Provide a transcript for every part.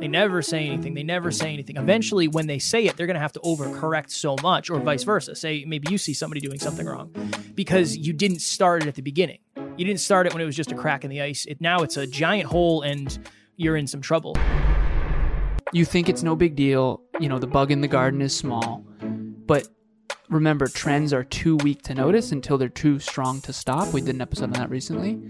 They never say anything. They never say anything. Eventually, when they say it, they're going to have to overcorrect so much, or vice versa. Say maybe you see somebody doing something wrong because you didn't start it at the beginning. You didn't start it when it was just a crack in the ice. It now it's a giant hole, and you're in some trouble. You think it's no big deal. You know, the bug in the garden is small. But remember, trends are too weak to notice until they're too strong to stop. We did an episode on that recently.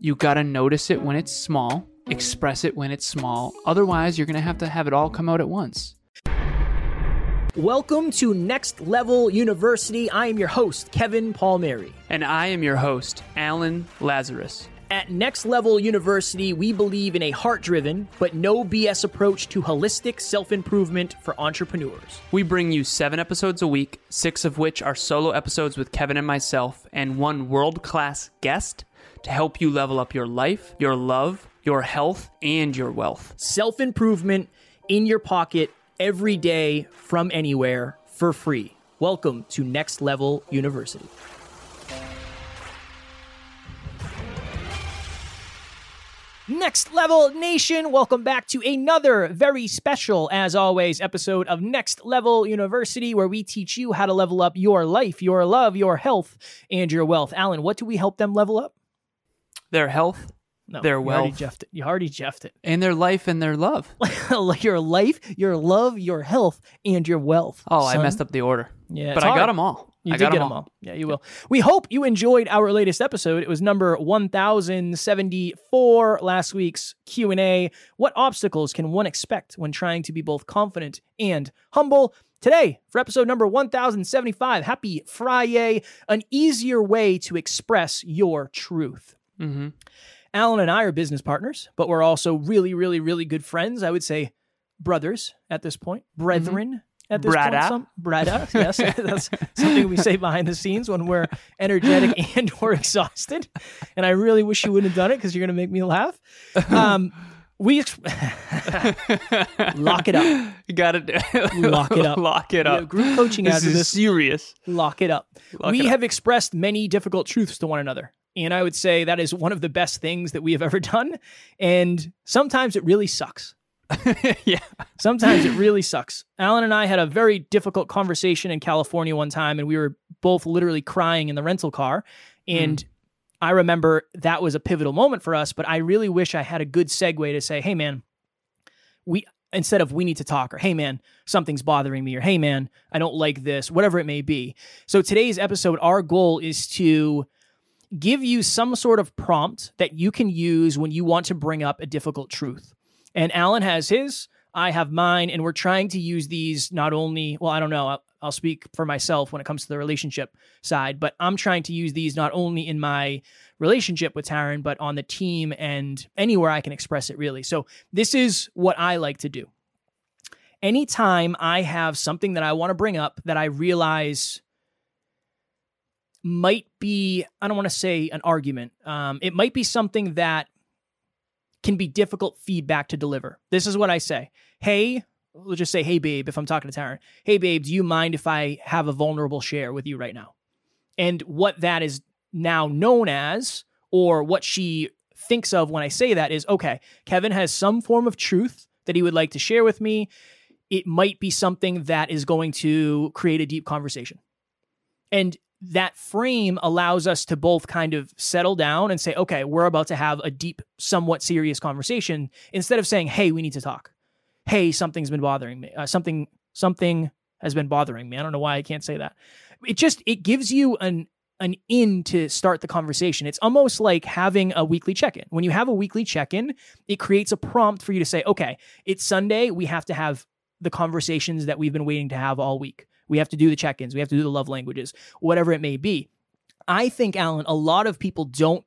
You got to notice it when it's small, express it when it's small. Otherwise, you're going to have to have it all come out at once. Welcome to Next Level University. I am your host, Kevin Palmieri. And I am your host, Alan Lazarus. At Next Level University, we believe in a heart driven, but no BS approach to holistic self improvement for entrepreneurs. We bring you seven episodes a week, six of which are solo episodes with Kevin and myself, and one world class guest to help you level up your life, your love, your health, and your wealth. Self improvement in your pocket every day from anywhere for free. Welcome to Next Level University. Next Level Nation, welcome back to another very special, as always, episode of Next Level University, where we teach you how to level up your life, your love, your health, and your wealth. Alan, what do we help them level up? Their health, No, Their you already wealth. jeffed it. You already jeffed it. and their life and their love. your life, your love, your health, and your wealth. Oh, I messed up the order. Yeah, but I got them all. You I did got get 'em them all. Yeah, you will. We hope you enjoyed our latest episode. It was number 1074, last week's Q&A. What obstacles can one expect when trying to be both confident and humble? Today, for episode number 1075, happy Friday, an easier way to express your truth. hmm Alan and I are business partners, but we're also really, really, really good friends. I would say brothers at this point, brethren at this Brada. point. Some, brada, yes. That's something we say behind the scenes when we're energetic and we're exhausted. And I really wish you wouldn't have done it because you're going to make me laugh. Um, we ex- lock it up. You got to Lock it up. Lock it up. have group coaching this is this. serious. Lock it up. Lock we it up. have expressed many difficult truths to one another. And I would say that is one of the best things that we have ever done. And sometimes it really sucks. yeah. Sometimes it really sucks. Alan and I had a very difficult conversation in California one time, and we were both literally crying in the rental car. Hmm. And I remember that was a pivotal moment for us, but I really wish I had a good segue to say, hey, man, we, instead of we need to talk, or hey, man, something's bothering me, or hey, man, I don't like this, whatever it may be. So today's episode, our goal is to give you some sort of prompt that you can use when you want to bring up a difficult truth. And Alan has his, I have mine, and we're trying to use these not only, well, I don't know, I'll, I'll speak for myself when it comes to the relationship side, but I'm trying to use these not only in my relationship with Taryn, but on the team and anywhere I can express it really. So this is what I like to do. Anytime I have something that I want to bring up that I realize might be, I don't want to say an argument, um, it might be something that can be difficult feedback to deliver. This is what I say. Hey, let's just say, hey, babe, if I'm talking to Taryn, hey, babe, do you mind if I have a vulnerable share with you right now? And what that is now known as, or what she thinks of when I say that is, okay, Kevin has some form of truth that he would like to share with me. It might be something that is going to create a deep conversation. And that frame allows us to both kind of settle down and say, okay, we're about to have a deep, somewhat serious conversation instead of saying, hey, we need to talk. Hey, something's been bothering me. Uh, something, something has been bothering me. I don't know why I can't say that. It just, it gives you an, an in to start the conversation. It's almost like having a weekly check in. When you have a weekly check in, it creates a prompt for you to say, okay, it's Sunday. We have to have the conversations that we've been waiting to have all week. We have to do the check ins. We have to do the love languages, whatever it may be. I think, Alan, a lot of people don't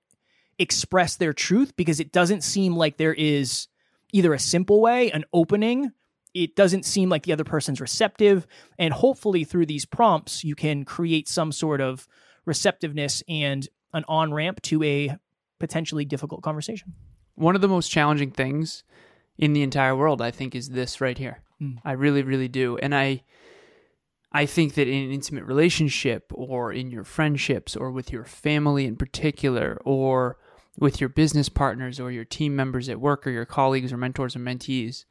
express their truth because it doesn't seem like there is either a simple way, an opening. It doesn't seem like the other person's receptive. And hopefully, through these prompts, you can create some sort of receptiveness and an on ramp to a potentially difficult conversation. One of the most challenging things in the entire world, I think, is this right here. Mm. I really, really do. And I I think that in an intimate relationship or in your friendships or with your family in particular or with your business partners or your team members at work or your colleagues or mentors or mentees,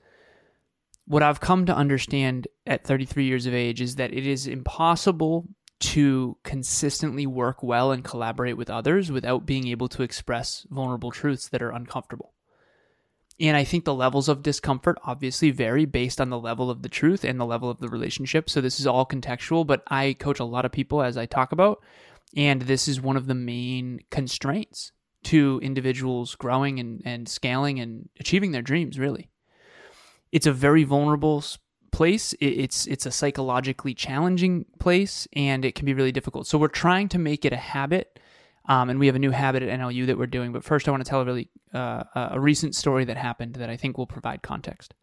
what I've come to understand at 33 years of age is that it is impossible to consistently work well and collaborate with others without being able to express vulnerable truths that are uncomfortable. And I think the levels of discomfort obviously vary based on the level of the truth and the level of the relationship. So this is all contextual, but I coach a lot of people as I talk about. And this is one of the main constraints to individuals growing and, and scaling and achieving their dreams, really. It's a very vulnerable place. It's it's a psychologically challenging place, and it can be really difficult. So we're trying to make it a habit um, and we have a new habit at NLU that we're doing. But first, I want to tell a really uh, a recent story that happened that I think will provide context.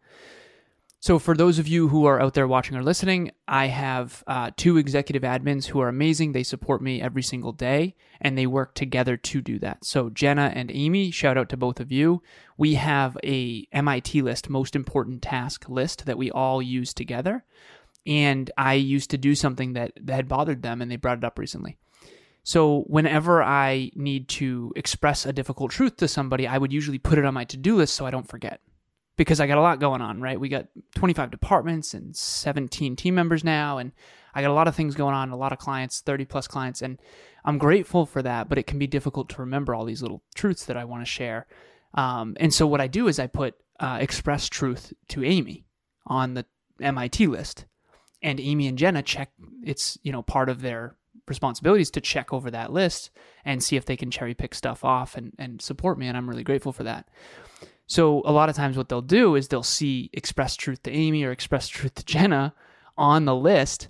So, for those of you who are out there watching or listening, I have uh, two executive admins who are amazing. They support me every single day and they work together to do that. So, Jenna and Amy, shout out to both of you. We have a MIT list, most important task list that we all use together. And I used to do something that, that had bothered them and they brought it up recently. So whenever I need to express a difficult truth to somebody, I would usually put it on my to-do list so I don't forget. Because I got a lot going on, right? We got 25 departments and 17 team members now and I got a lot of things going on, a lot of clients, 30 plus clients and I'm grateful for that, but it can be difficult to remember all these little truths that I want to share. Um, and so what I do is I put uh, express truth to Amy on the MIT list and Amy and Jenna check it's, you know, part of their responsibilities to check over that list and see if they can cherry pick stuff off and, and support me. And I'm really grateful for that. So a lot of times what they'll do is they'll see express truth to Amy or express truth to Jenna on the list.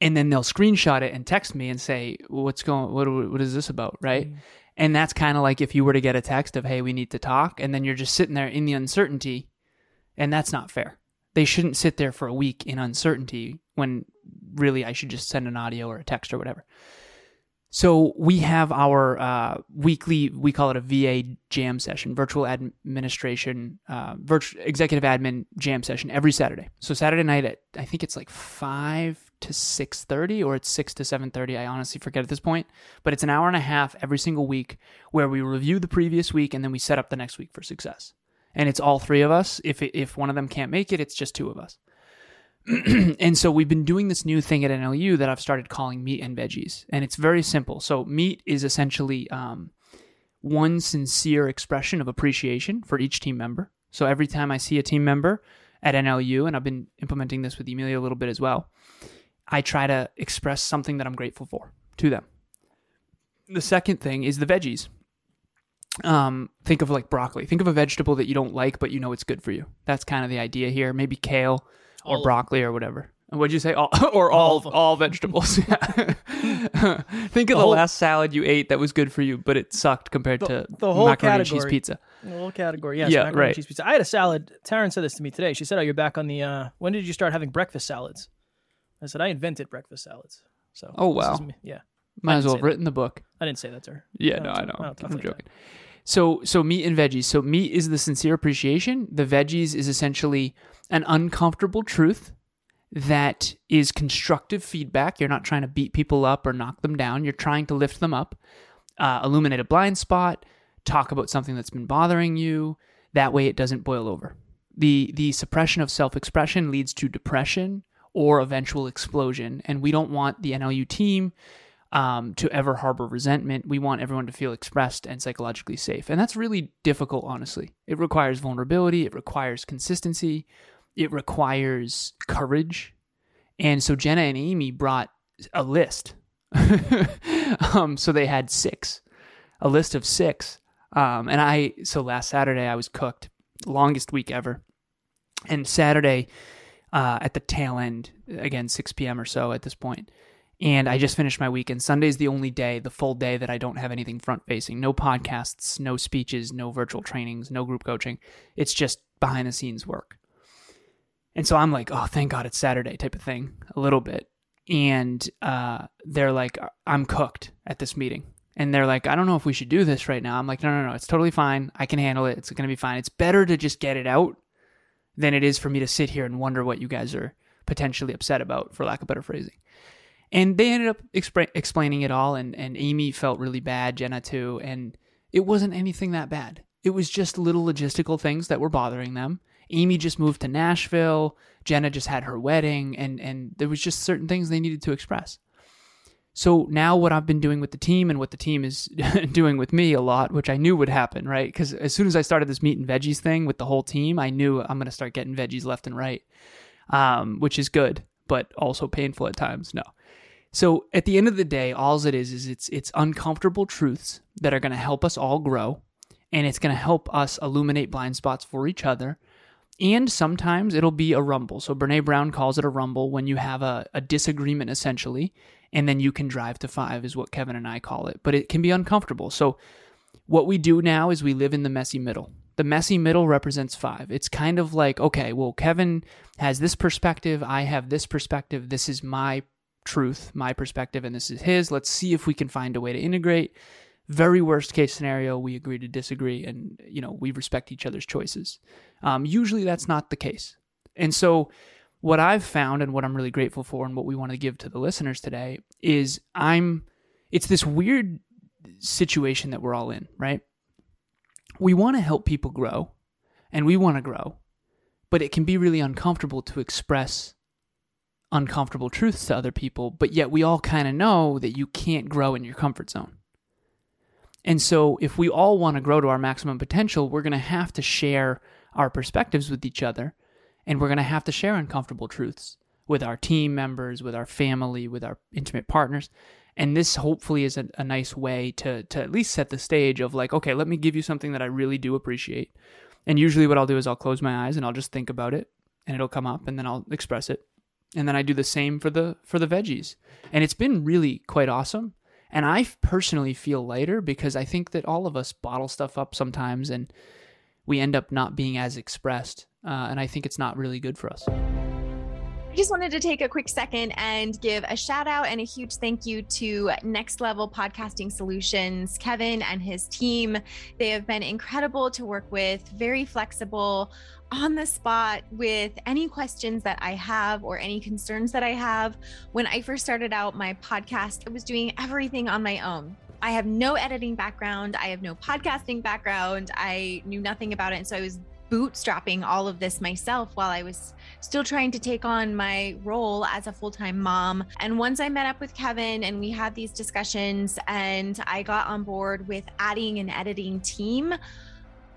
And then they'll screenshot it and text me and say, what's going, what, what is this about? Right. Mm. And that's kind of like if you were to get a text of, Hey, we need to talk. And then you're just sitting there in the uncertainty and that's not fair. They shouldn't sit there for a week in uncertainty when really I should just send an audio or a text or whatever. So we have our uh, weekly, we call it a VA jam session, virtual administration, uh, virtual executive admin jam session every Saturday. So Saturday night at I think it's like five to six thirty, or it's six to seven thirty. I honestly forget at this point, but it's an hour and a half every single week where we review the previous week and then we set up the next week for success. And it's all three of us. If if one of them can't make it, it's just two of us. and so we've been doing this new thing at NLU that I've started calling meat and veggies, and it's very simple. So meat is essentially um, one sincere expression of appreciation for each team member. So every time I see a team member at NLU, and I've been implementing this with Emilia a little bit as well, I try to express something that I'm grateful for to them. The second thing is the veggies. Um, think of like broccoli. Think of a vegetable that you don't like, but you know it's good for you. That's kind of the idea here. Maybe kale or broccoli or whatever. What'd you say? All, or all all, all vegetables. Think of the, the last salad you ate that was good for you, but it sucked compared the, to the whole macaroni category, and cheese pizza. The whole category, yes. Yeah, macaroni right. and cheese pizza. I had a salad. Taryn said this to me today. She said, "Oh, you're back on the. Uh, when did you start having breakfast salads?" I said, "I invented breakfast salads." So. Oh wow. yeah. Might as well have written the book. I didn't say that to her. Yeah, no, I know. I am like joking. That. So, so meat and veggies. So meat is the sincere appreciation. The veggies is essentially an uncomfortable truth that is constructive feedback. You're not trying to beat people up or knock them down. You're trying to lift them up, uh, illuminate a blind spot, talk about something that's been bothering you. That way, it doesn't boil over. The the suppression of self expression leads to depression or eventual explosion, and we don't want the NLU team um, to ever harbor resentment. We want everyone to feel expressed and psychologically safe, and that's really difficult. Honestly, it requires vulnerability. It requires consistency it requires courage. And so Jenna and Amy brought a list. um, so they had six, a list of six. Um, and I, so last Saturday I was cooked, longest week ever. And Saturday, uh, at the tail end, again, 6 p.m. or so at this point. And I just finished my weekend. Sunday's the only day, the full day that I don't have anything front facing. No podcasts, no speeches, no virtual trainings, no group coaching. It's just behind the scenes work. And so I'm like, oh, thank God it's Saturday type of thing, a little bit. And uh, they're like, I'm cooked at this meeting. And they're like, I don't know if we should do this right now. I'm like, no, no, no, it's totally fine. I can handle it. It's going to be fine. It's better to just get it out than it is for me to sit here and wonder what you guys are potentially upset about, for lack of better phrasing. And they ended up exp- explaining it all, and, and Amy felt really bad, Jenna too. And it wasn't anything that bad. It was just little logistical things that were bothering them Amy just moved to Nashville. Jenna just had her wedding, and and there was just certain things they needed to express. So now what I've been doing with the team and what the team is doing with me a lot, which I knew would happen, right? Because as soon as I started this meat and veggies thing with the whole team, I knew I'm going to start getting veggies left and right, um, which is good, but also painful at times. No. So at the end of the day, all it is is it's it's uncomfortable truths that are going to help us all grow, and it's going to help us illuminate blind spots for each other. And sometimes it'll be a rumble. So Brene Brown calls it a rumble when you have a, a disagreement essentially and then you can drive to five is what Kevin and I call it. But it can be uncomfortable. So what we do now is we live in the messy middle. The messy middle represents five. It's kind of like, okay, well, Kevin has this perspective, I have this perspective, this is my truth, my perspective, and this is his. Let's see if we can find a way to integrate. Very worst case scenario, we agree to disagree, and you know we respect each other's choices. Um, usually, that's not the case, and so what I've found and what I'm really grateful for and what we want to give to the listeners today is I'm it's this weird situation that we're all in, right? We want to help people grow and we want to grow, but it can be really uncomfortable to express uncomfortable truths to other people, but yet we all kind of know that you can't grow in your comfort zone. And so, if we all want to grow to our maximum potential, we're going to have to share our perspectives with each other and we're going to have to share uncomfortable truths with our team members, with our family, with our intimate partners. And this hopefully is a, a, nice way to, to at least set the stage of like, okay, let me give you something that I really do appreciate. And usually what I'll do is I'll close my eyes and I'll just think about it and it'll come up and then I'll express it. And then I do the same for the for the veggies. And it's been really quite awesome. And I personally feel lighter because I think that all of us bottle stuff up sometimes and we end up not being as expressed uh, and I think it's not really good for us. Just wanted to take a quick second and give a shout out and a huge thank you to Next Level Podcasting Solutions, Kevin and his team. They have been incredible to work with, very flexible, on the spot with any questions that I have or any concerns that I have. When I first started out my podcast, I was doing everything on my own. I have no editing background. I have no podcasting background. I knew nothing about it. And so I was bootstrapping all of this myself while I was still trying to take on my role as a full time mom. And once I met up with Kevin and we had these discussions, and I got on board with adding an editing team,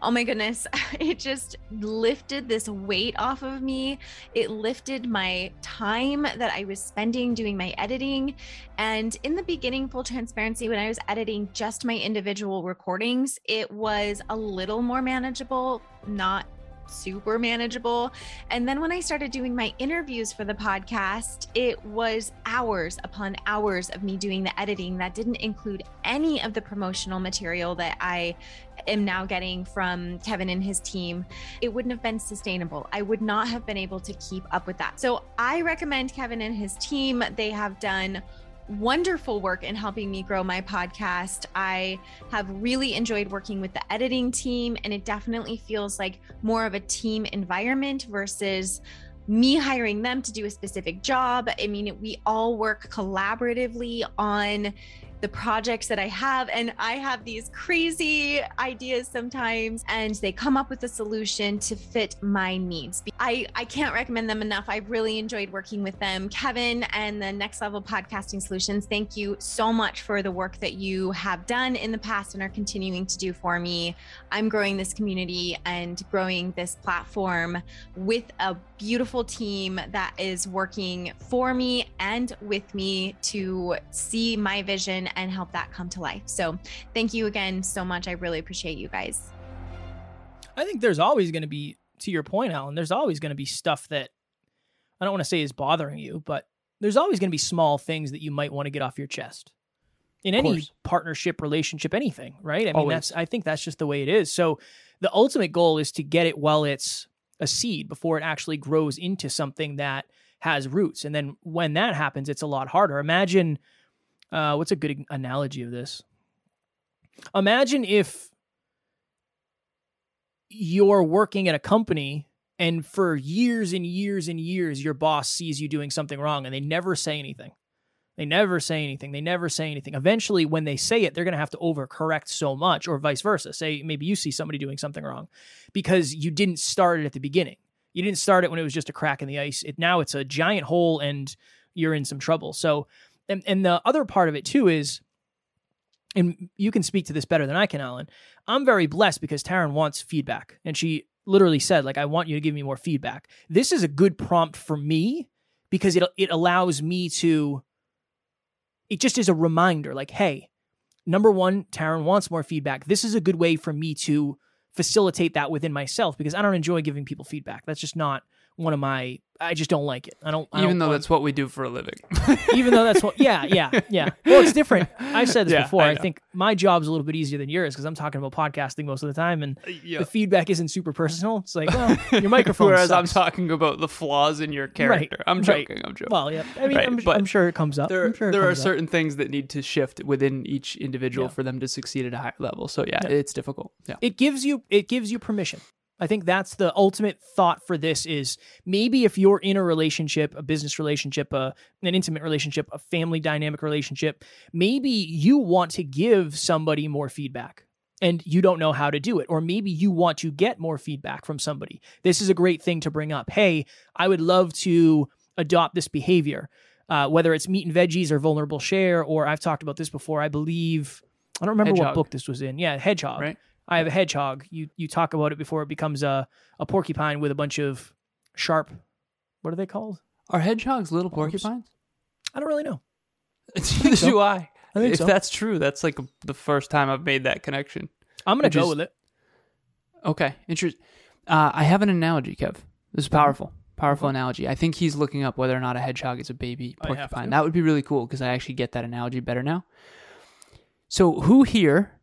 oh my goodness, it just lifted this weight off of me. It lifted my time that I was spending doing my editing. And in the beginning, full transparency, when I was editing just my individual recordings, it was a little more manageable, not super manageable. And then when I started doing my interviews for the podcast, it was hours upon hours of me doing the editing that didn't include any of the promotional material that I am now getting from Kevin and his team. It wouldn't have been sustainable. I would not have been able to keep up with that. So I recommend Kevin and his team. They have done wonderful work in helping me grow my podcast. I have really enjoyed working with the editing team, and it definitely feels like more of a team environment versus me hiring them to do a specific job. I mean, we all work collaboratively on the projects that I have. And I have these crazy ideas sometimes, and they come up with a solution to fit my needs. I, I can't recommend them enough. I've really enjoyed working with them. Kevin and the Next Level Podcasting Solutions, thank you so much for the work that you have done in the past and are continuing to do for me. I'm growing this community and growing this platform with a beautiful team that is working for me and with me to see my vision and help that come to life. So, thank you again so much. I really appreciate you guys. I think there's always going to be, to your point, Alan, there's always going to be stuff that I don't want to say is bothering you, but there's always going to be small things that you might want to get off your chest in any partnership, relationship, anything, right? I mean, always. that's, I think that's just the way it is. So, the ultimate goal is to get it while it's a seed before it actually grows into something that has roots. And then when that happens, it's a lot harder. Imagine uh, what's a good analogy of this? Imagine if you're working at a company and for years and years and years your boss sees you doing something wrong and they never say anything. They never say anything. They never say anything. Eventually, when they say it, they're going to have to overcorrect so much, or vice versa. Say maybe you see somebody doing something wrong because you didn't start it at the beginning. You didn't start it when it was just a crack in the ice. It now it's a giant hole, and you're in some trouble. So, and and the other part of it too is, and you can speak to this better than I can, Alan. I'm very blessed because Taryn wants feedback, and she literally said, like, I want you to give me more feedback. This is a good prompt for me because it it allows me to it just is a reminder like, hey, number one, Taryn wants more feedback. This is a good way for me to facilitate that within myself because I don't enjoy giving people feedback. That's just not one of my I just don't like it. I don't. I Even don't though want- that's what we do for a living. even though that's what. Yeah, yeah, yeah. Well, it's different. I've said this Yeah, before. I I, think my job's a little bit easier than yours because I'm talking about podcasting most of the time, and uh, yeah. the feedback isn't super personal. It's like, well, your microphone. Whereas I'm talking about the flaws in your character. I'm right. joking. I'm joking. Well, yeah. I mean, Right, I'm, I'm sure it comes up. there, I'm sure there are comes up. certain things that need to shift within each individual Yeah. for them to succeed at a higher level. So yeah, Yeah. it's difficult. Yeah. it gives you it gives you permission i think that's the ultimate thought for this is maybe if you're in a relationship a business relationship a, an intimate relationship a family dynamic relationship maybe you want to give somebody more feedback and you don't know how to do it. Or maybe you want to get more feedback from somebody. This is a great thing to bring up. Hey i would love to adopt this behavior. Uh, whether it's meat and veggies or vulnerable share or i've talked about this before i believe i don't remember what book this was in. Yeah hedgehog. Right. I have a hedgehog. You you talk about it before it becomes a, a porcupine with a bunch of sharp. What are they called? Are hedgehogs little porcupines? I don't really know. Neither so. do I. I think if so. that's true, that's like the first time I've made that connection. I'm gonna go with it. Okay, interesting. Uh, I have an analogy, Kev. This is powerful, powerful analogy. I think he's looking up whether or not a hedgehog is a baby porcupine. That would be really cool because I actually get that analogy better now. So, who here?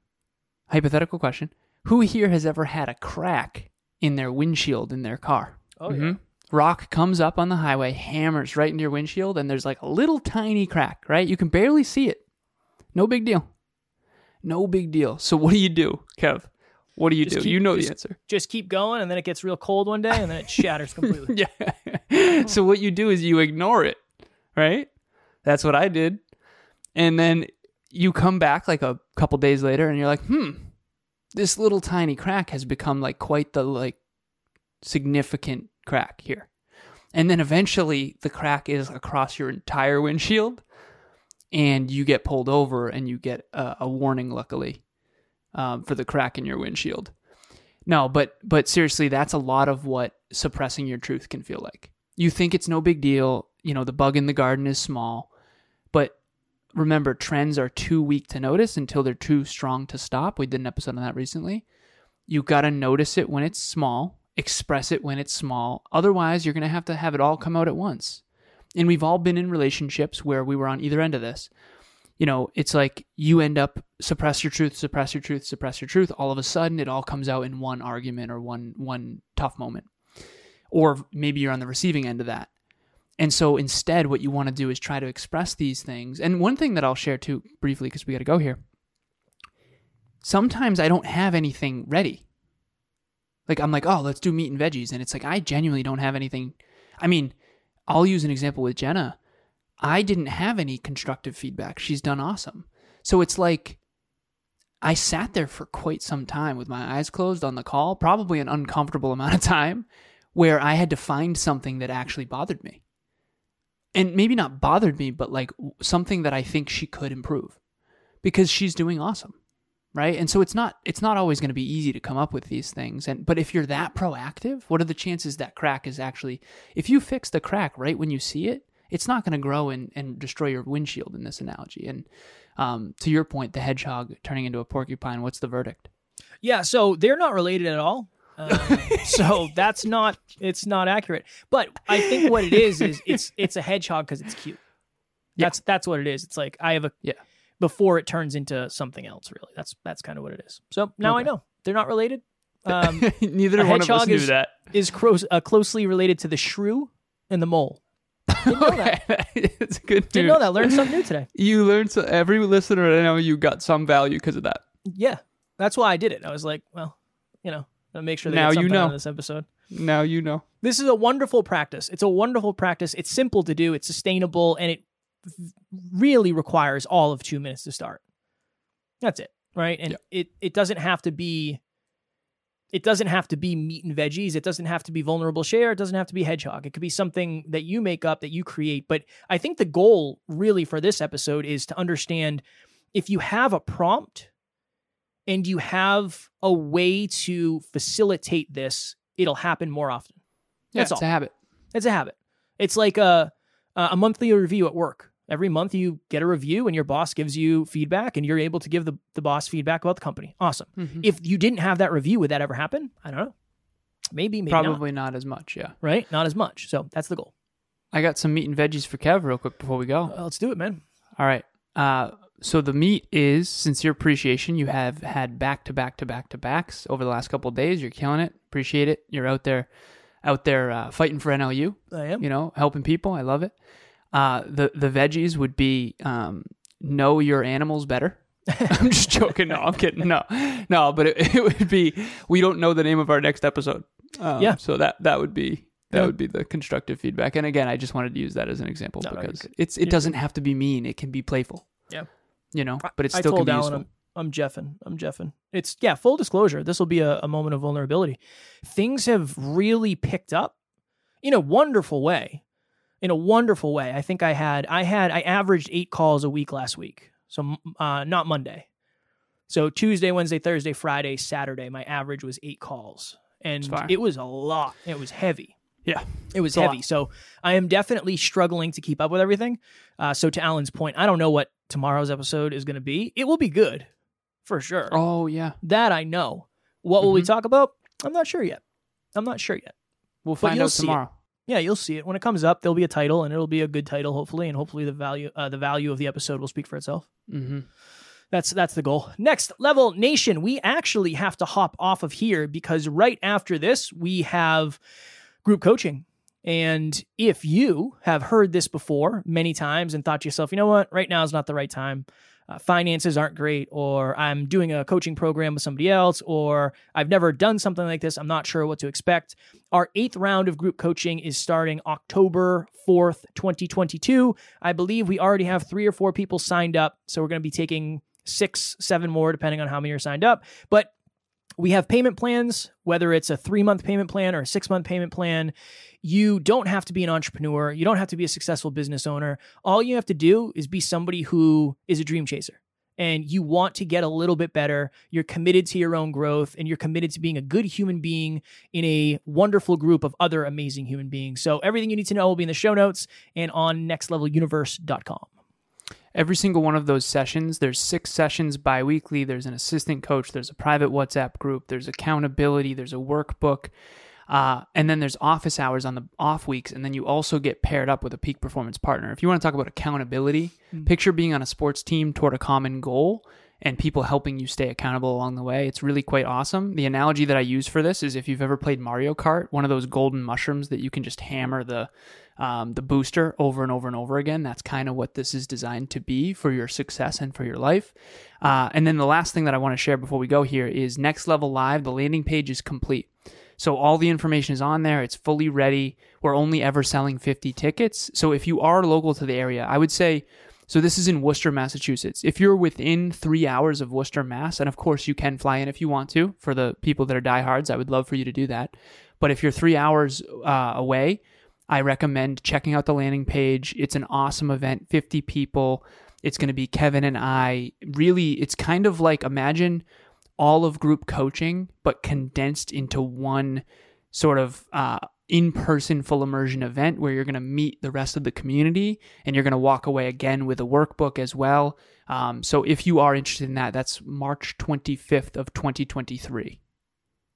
Hypothetical question: Who here has ever had a crack in their windshield in their car? Oh Mhm. Rock comes up on the highway, hammers right into your windshield, and there's like a little tiny crack, right? You can barely see it. No big deal. No big deal. So what do you do, Kev? What do you Just do? keep- you know the answer. Just keep going, and then it gets real cold one day, and then it shatters completely. Yeah. so what you do is you ignore it, right? That's what I did. And then you come back like a couple days later and you're like, "Hmm, this little tiny crack has become like quite the like significant crack here." And then eventually the crack is across your entire windshield and you get pulled over and you get a, a warning luckily um, for the crack in your windshield. No, but but seriously, that's a lot of what suppressing your truth can feel like. You think it's no big deal, you know, the bug in the garden is small, remember trends are too weak to notice until they're too strong to stop. We did an episode on that recently. You got to notice it when it's small, express it when it's small. Otherwise, you're going to have to have it all come out at once. And we've all been in relationships where we were on either end of this you know, it's like you end up suppress your truth, suppress your truth, suppress your truth. All of a sudden, it all comes out in one argument or one one tough moment, or maybe you're on the receiving end of that. And so instead, what you want to do is try to express these things. And one thing that I'll share too briefly, because we got to go here. Sometimes I don't have anything ready. Like I'm like, oh, let's do meat and veggies, and it's like I genuinely don't have anything. I mean, I'll use an example with Jenna. I didn't have any constructive feedback. She's done awesome. So it's like I sat there for quite some time with my eyes closed on the call, probably an uncomfortable amount of time, where I had to find something that actually bothered me. And maybe not bothered me, but like something that I think she could improve because she's doing awesome. Right? And so it's not it's not always going to be easy to come up with these things. And but if you're that proactive, what are the chances that crack is actually if you fix the crack right when you see it, it's not going to grow and, and destroy your windshield in this analogy. And um, to your point, the hedgehog turning into a porcupine, what's the verdict? Yeah, so they're not related at all. Um, so that's not it's not accurate. But I think what it is is it's it's a hedgehog because it's cute. Yeah. That's that's what it is. It's like I have a Yeah. before it turns into something else. Really, that's that's kind of what it is. So now I know they're not related. Um, Neither one of us knew is- that. is close, uh, closely related to the shrew and the mole. Didn't know that. it's good Didn't know that. Learned something new today. You learned so every listener I know you got some value because of that. Yeah, that's why I did it. I was like, well, you know, I'll make sure they Now you know. of this episode. Now you know. This is a wonderful practice. It's a wonderful practice. It's simple to do. It's sustainable, and it really requires all of two minutes to start. That's it, right? And Yeah. it it doesn't have to be. It doesn't have to be meat and veggies. It doesn't have to be vulnerable share. It doesn't have to be hedgehog. It could be something that you make up that you create. But I think the goal really for this episode is to understand if you have a prompt and you have a way to facilitate this, it'll happen more often. Yeah, That's it's a habit. It's a habit. It's like a a monthly review at work. Every month you get a review and your boss gives you feedback and you're able to give the, the boss feedback about the company. Awesome. Mhm. If you didn't have that review, would that ever happen? I don't know. Maybe, maybe not. Probably not. as much. Yeah. Right? Not as much. So that's the goal. I got some meat and veggies for Kev real quick before we go. Uh, let's do it, man. All right. Uh, so the meat is sincere appreciation. You have had back to back to back to backs over the last couple of days. You're killing it. Appreciate it. You're out there, out there uh, fighting for NLU. I am. You know, helping people. I love it. Uh, the the veggies would be um, know your animals better. I'm just joking. No, I'm kidding. No, no, but it, it would be we don't know the name of our next episode. Um, Yeah. So that that would be that Yeah. would be the constructive feedback. And again, I just wanted to use that as an example No, no, because good. it's it doesn't have to be mean. It can be playful. Yeah. You know, but it I still can told be Alan. I'm, I'm Jeffing. I'm Jeffing. It's yeah, full disclosure. This will be a, a moment of vulnerability. Things have really picked up in a wonderful way. In a wonderful way. I think I had I had I averaged eight calls a week last week. So uh, not Monday. So Tuesday, Wednesday, Thursday, Friday, Saturday, my average was eight calls, and it was a lot. It was heavy. Yeah. It was It's heavy. So I am definitely struggling to keep up with everything. Uh, so to Alan's point, I don't know what tomorrow's episode is going to be. It will be good, for sure. Oh yeah, That I know. What will we Mhm. talk about? I'm not sure yet. I'm not sure yet. we'll find out tomorrow. Yeah, you'll see it when it comes up. There'll be a title, and it'll be a good title, hopefully, and hopefully the value uh, the value of the episode will speak for itself. Mm-hmm. That's that's the goal. Next level nation, we actually have to hop off of here because right after this we have group coaching. And if you have heard this before many times and thought to yourself, you know what, right now is not the right time. Uh, finances aren't great, or I'm doing a coaching program with somebody else, or I've never done something like this. I'm not sure what to expect. Our eighth round of group coaching is starting October 4th, 2022. I believe we already have three or four people signed up. So we're going to be taking six, seven more, depending on how many are signed up. But we have payment plans, whether it's a three month payment plan or a six month payment plan. You don't have to be an entrepreneur. You don't have to be a successful business owner. All you have to do is be somebody who is a dream chaser and you want to get a little bit better. You're committed to your own growth and you're committed to being a good human being in a wonderful group of other amazing human beings. So everything you need to know will be in the show notes and on nextleveluniversity.com. Every single one of those sessions, there's six sessions bi-weekly. There's an assistant coach. There's a private WhatsApp group. There's accountability. There's a workbook. Uh, and then there's office hours on the off weeks. And then you also get paired up with a peak performance partner. If you want to talk about accountability, picture being on a sports team toward a common goal and people helping you stay accountable along the way. It's really quite awesome. The analogy that I use for this is if you've ever played Mario Kart, one of those golden mushrooms that you can just hammer the um, the booster over and over and over again. That's kind of what this is designed to be for your success and for your life. Uh, and then the last thing that I want to share before we go here is Next Level Live. The landing page is complete. So all the information is on there. It's fully ready. We're only ever selling 50 tickets. So if you are local to the area, I would say so this is in Worcester, Massachusetts. If you're within three hours of Worcester, Mass, and of course you can fly in if you want to, for the people that are diehards, I would love for you to do that. But if you're three hours uh, away, I recommend checking out the landing page. It's an awesome event, 50 people. It's going to be Kevin and I. Really, it's kind of like imagine all of group coaching, but condensed into one sort of uh, in person full immersion event where you're going to meet the rest of the community and you're going to walk away again with a workbook as well. Um, so if you are interested in that, that's March 25th of 2023.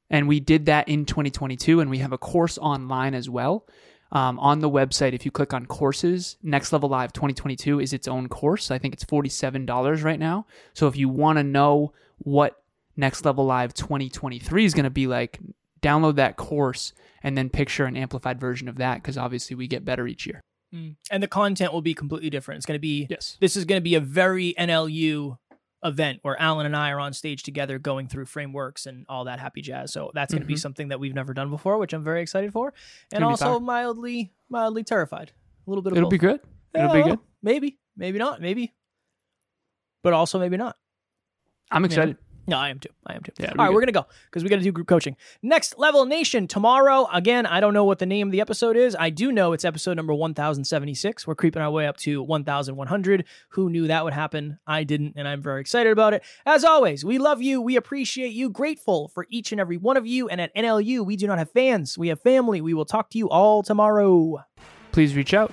And we did that in 2022, and we have a course online as well. Um, on the website, if you click on courses, Next Level Live 2022 is its own course. I think it's $47 right now. So if you want to know what Next Level Live 2023 is going to be like, download that course and then picture an amplified version of that because obviously we get better each year. Mm. And the content will be completely different. It's going to be Yes. this is going to be a very NLU event where Alan and I are on stage together going through frameworks and all that happy jazz. So that's going to be Mhm. something that we've never done before, which I'm very excited for, and also mildly mildly terrified. A little bit of It'll be both. good. It'll be good. Maybe maybe not, maybe, but also maybe not. I'm excited. No, I am too. I am too. Yeah, All right, good. we're gonna go because we got to do group coaching. Next level nation tomorrow. Again, I don't know what the name of the episode is. I do know it's episode number one thousand seventy six. We're creeping our way up to one thousand one hundred. Who knew that would happen? I didn't, and I'm very excited about it. As always, we love you. We appreciate you. Grateful for each and every one of you. And at NLU, we do not have fans. We have family. We will talk to you all tomorrow. Please reach out.